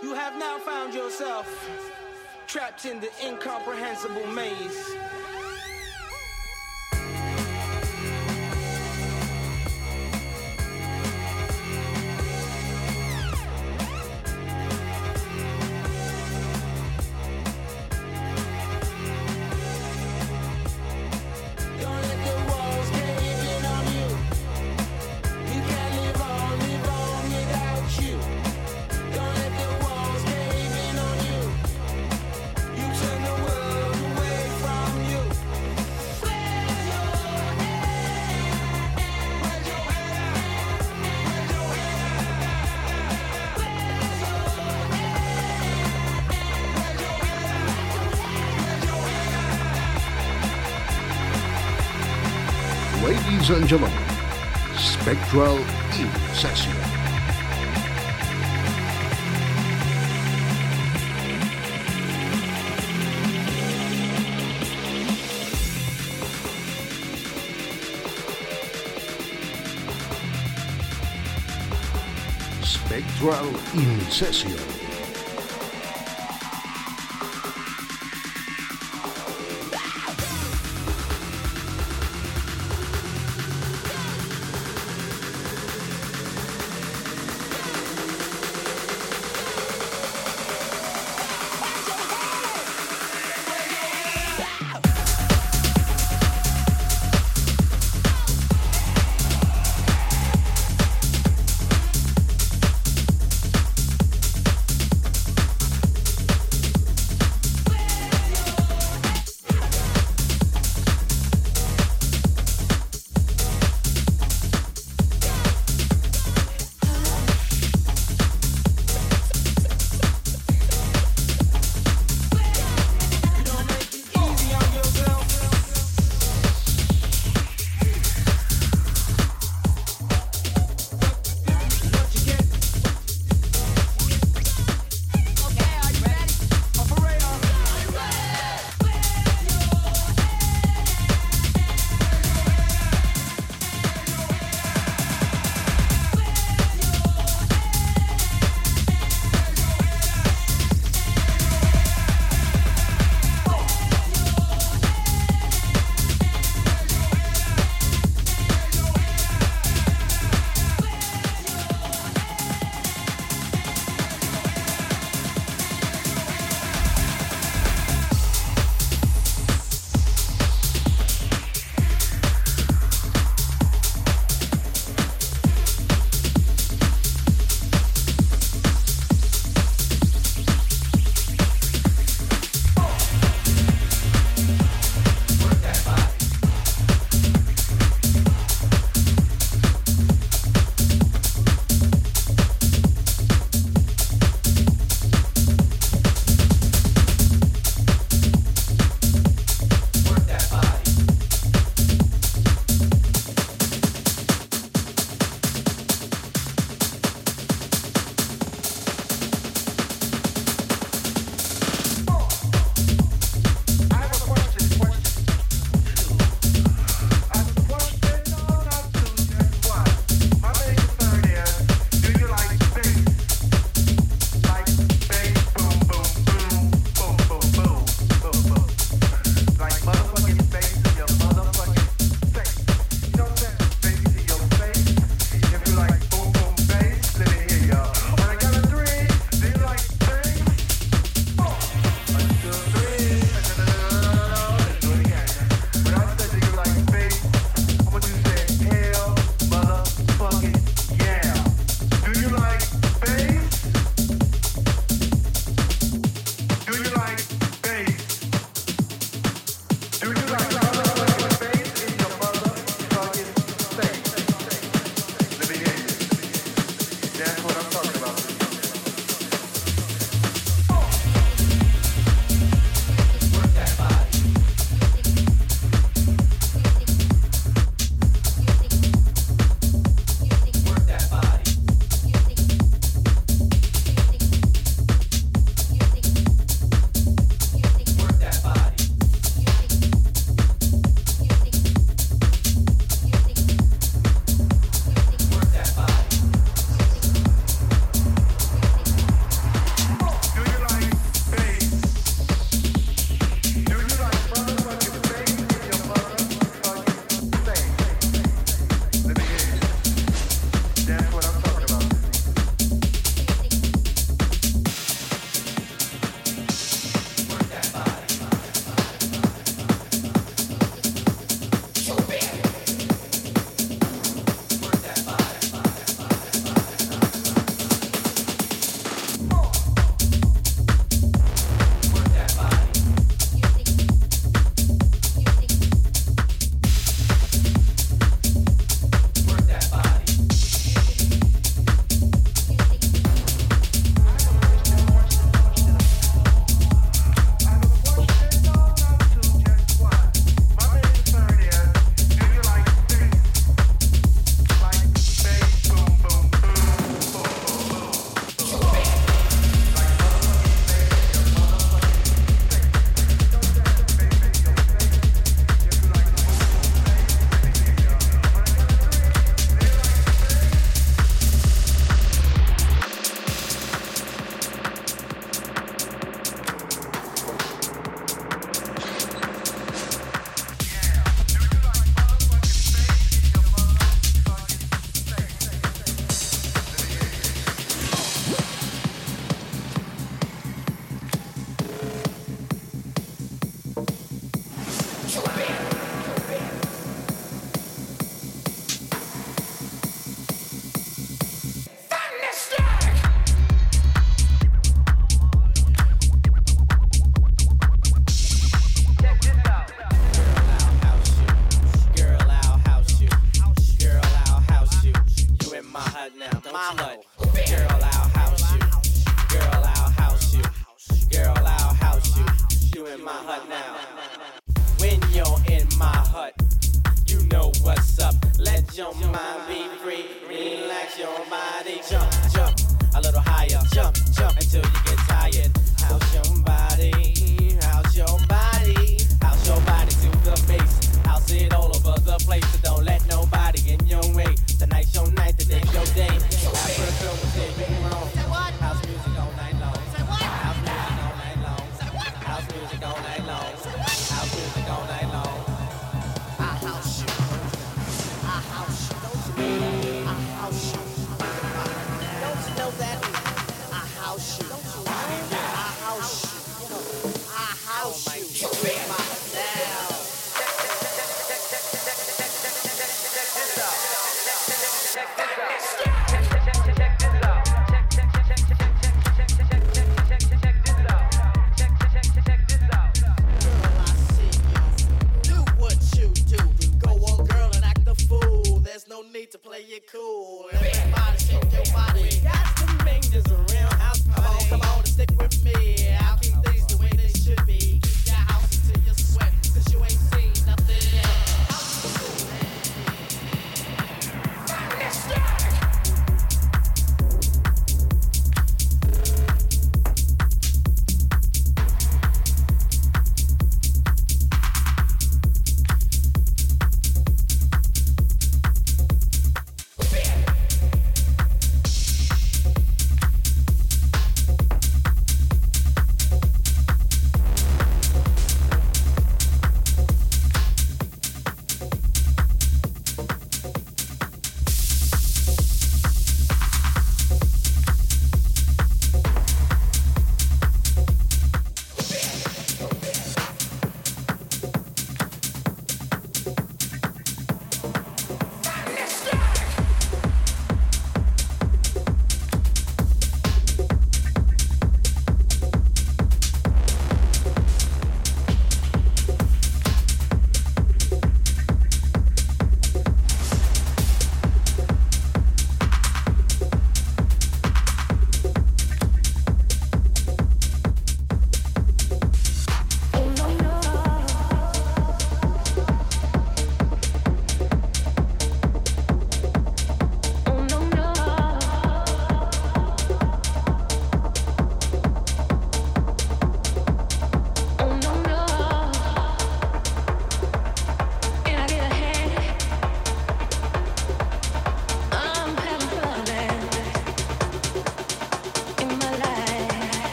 You have now found yourself trapped in the incomprehensible maze. Ladies and gentlemen, Spektral in Session. Spektral in Session.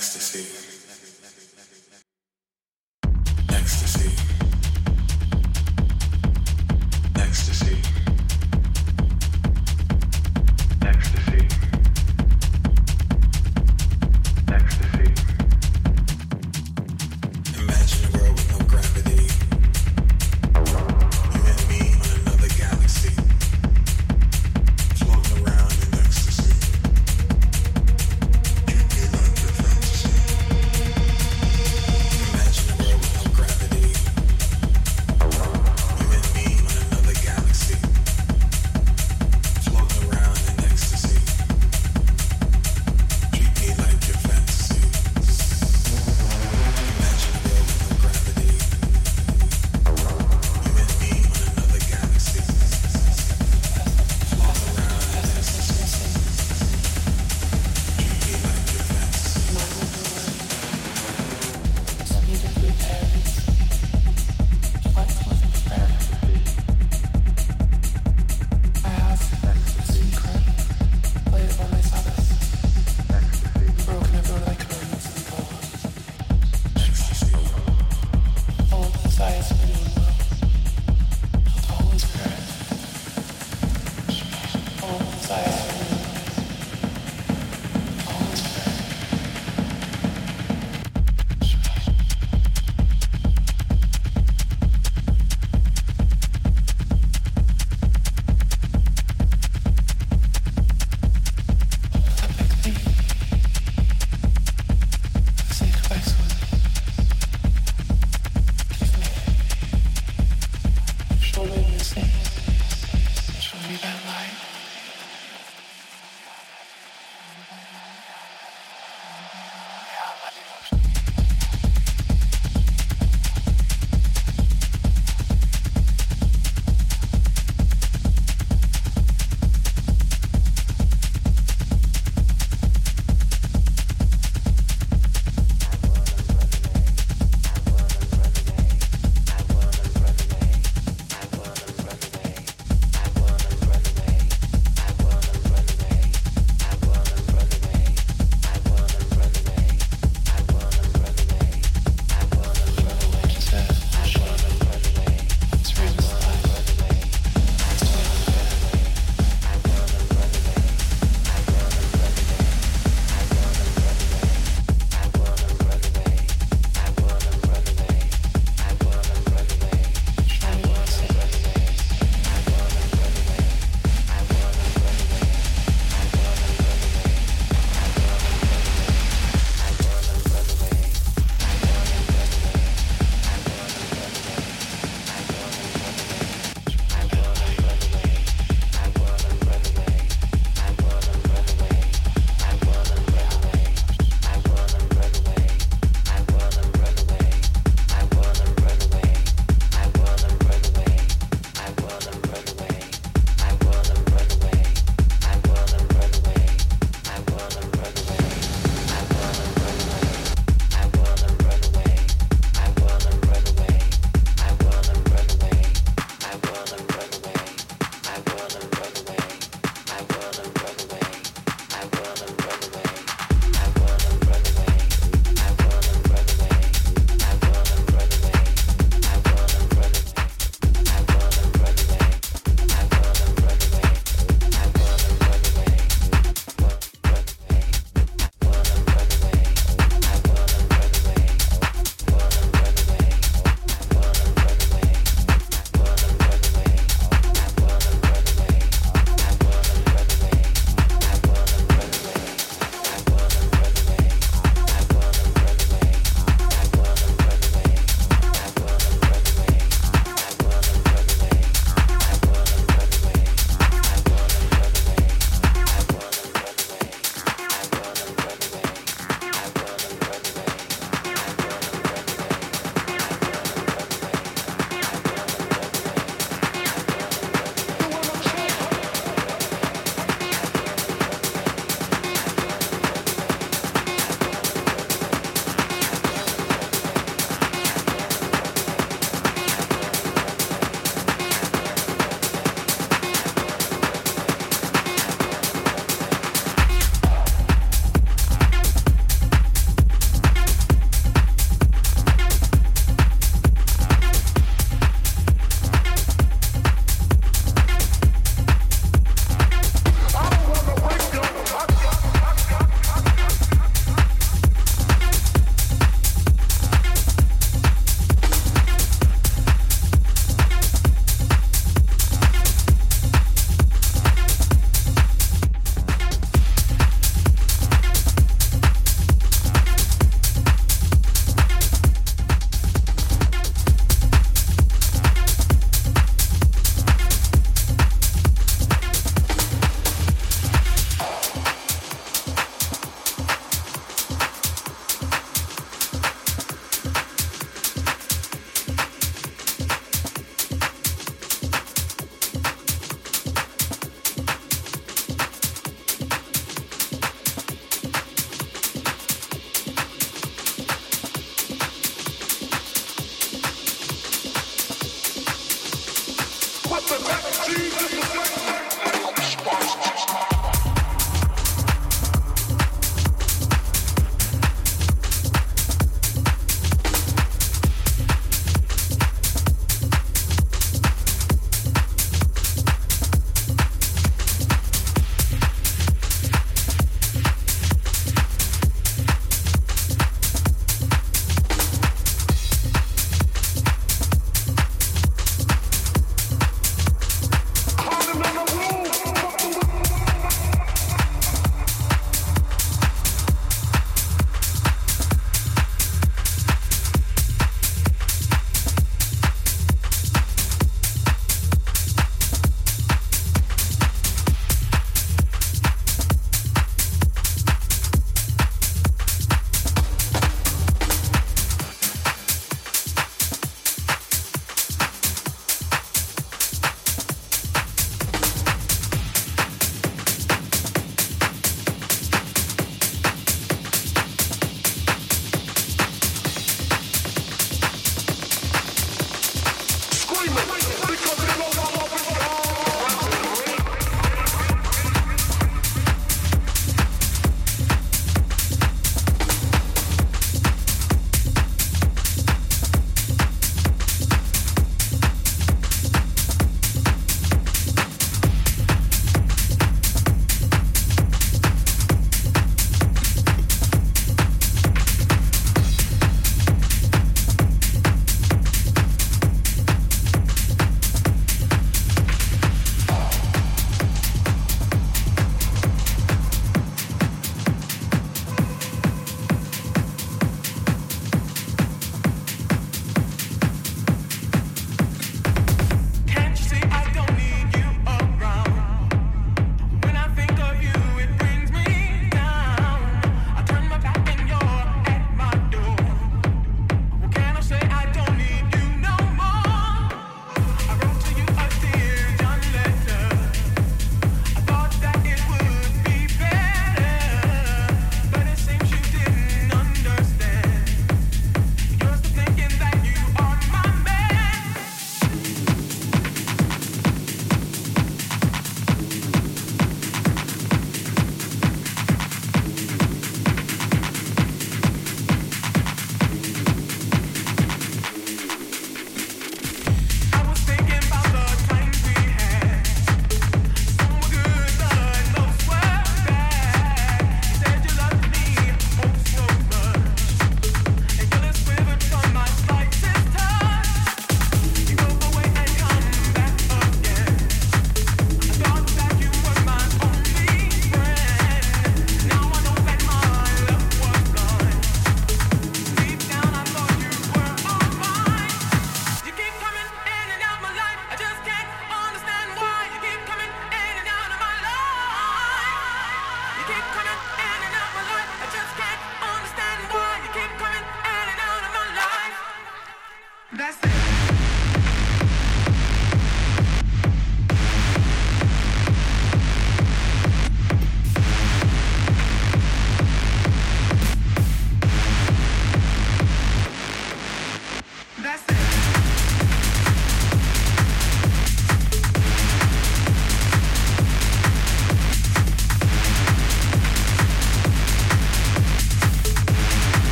Show